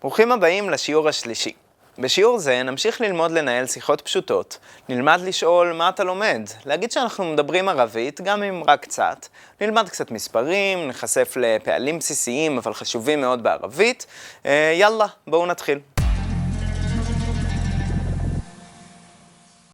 ברוכים הבאים לשיעור השלישי. בשיעור זה נמשיך ללמוד לנהל שיחות פשוטות, נלמד לשאול מה אתה לומד, להגיד שאנחנו מדברים ערבית, גם אם רק קצת, נלמד קצת מספרים, נחשף לפעלים בסיסיים אבל חשובים מאוד בערבית. אה, יאללה, בואו נתחיל.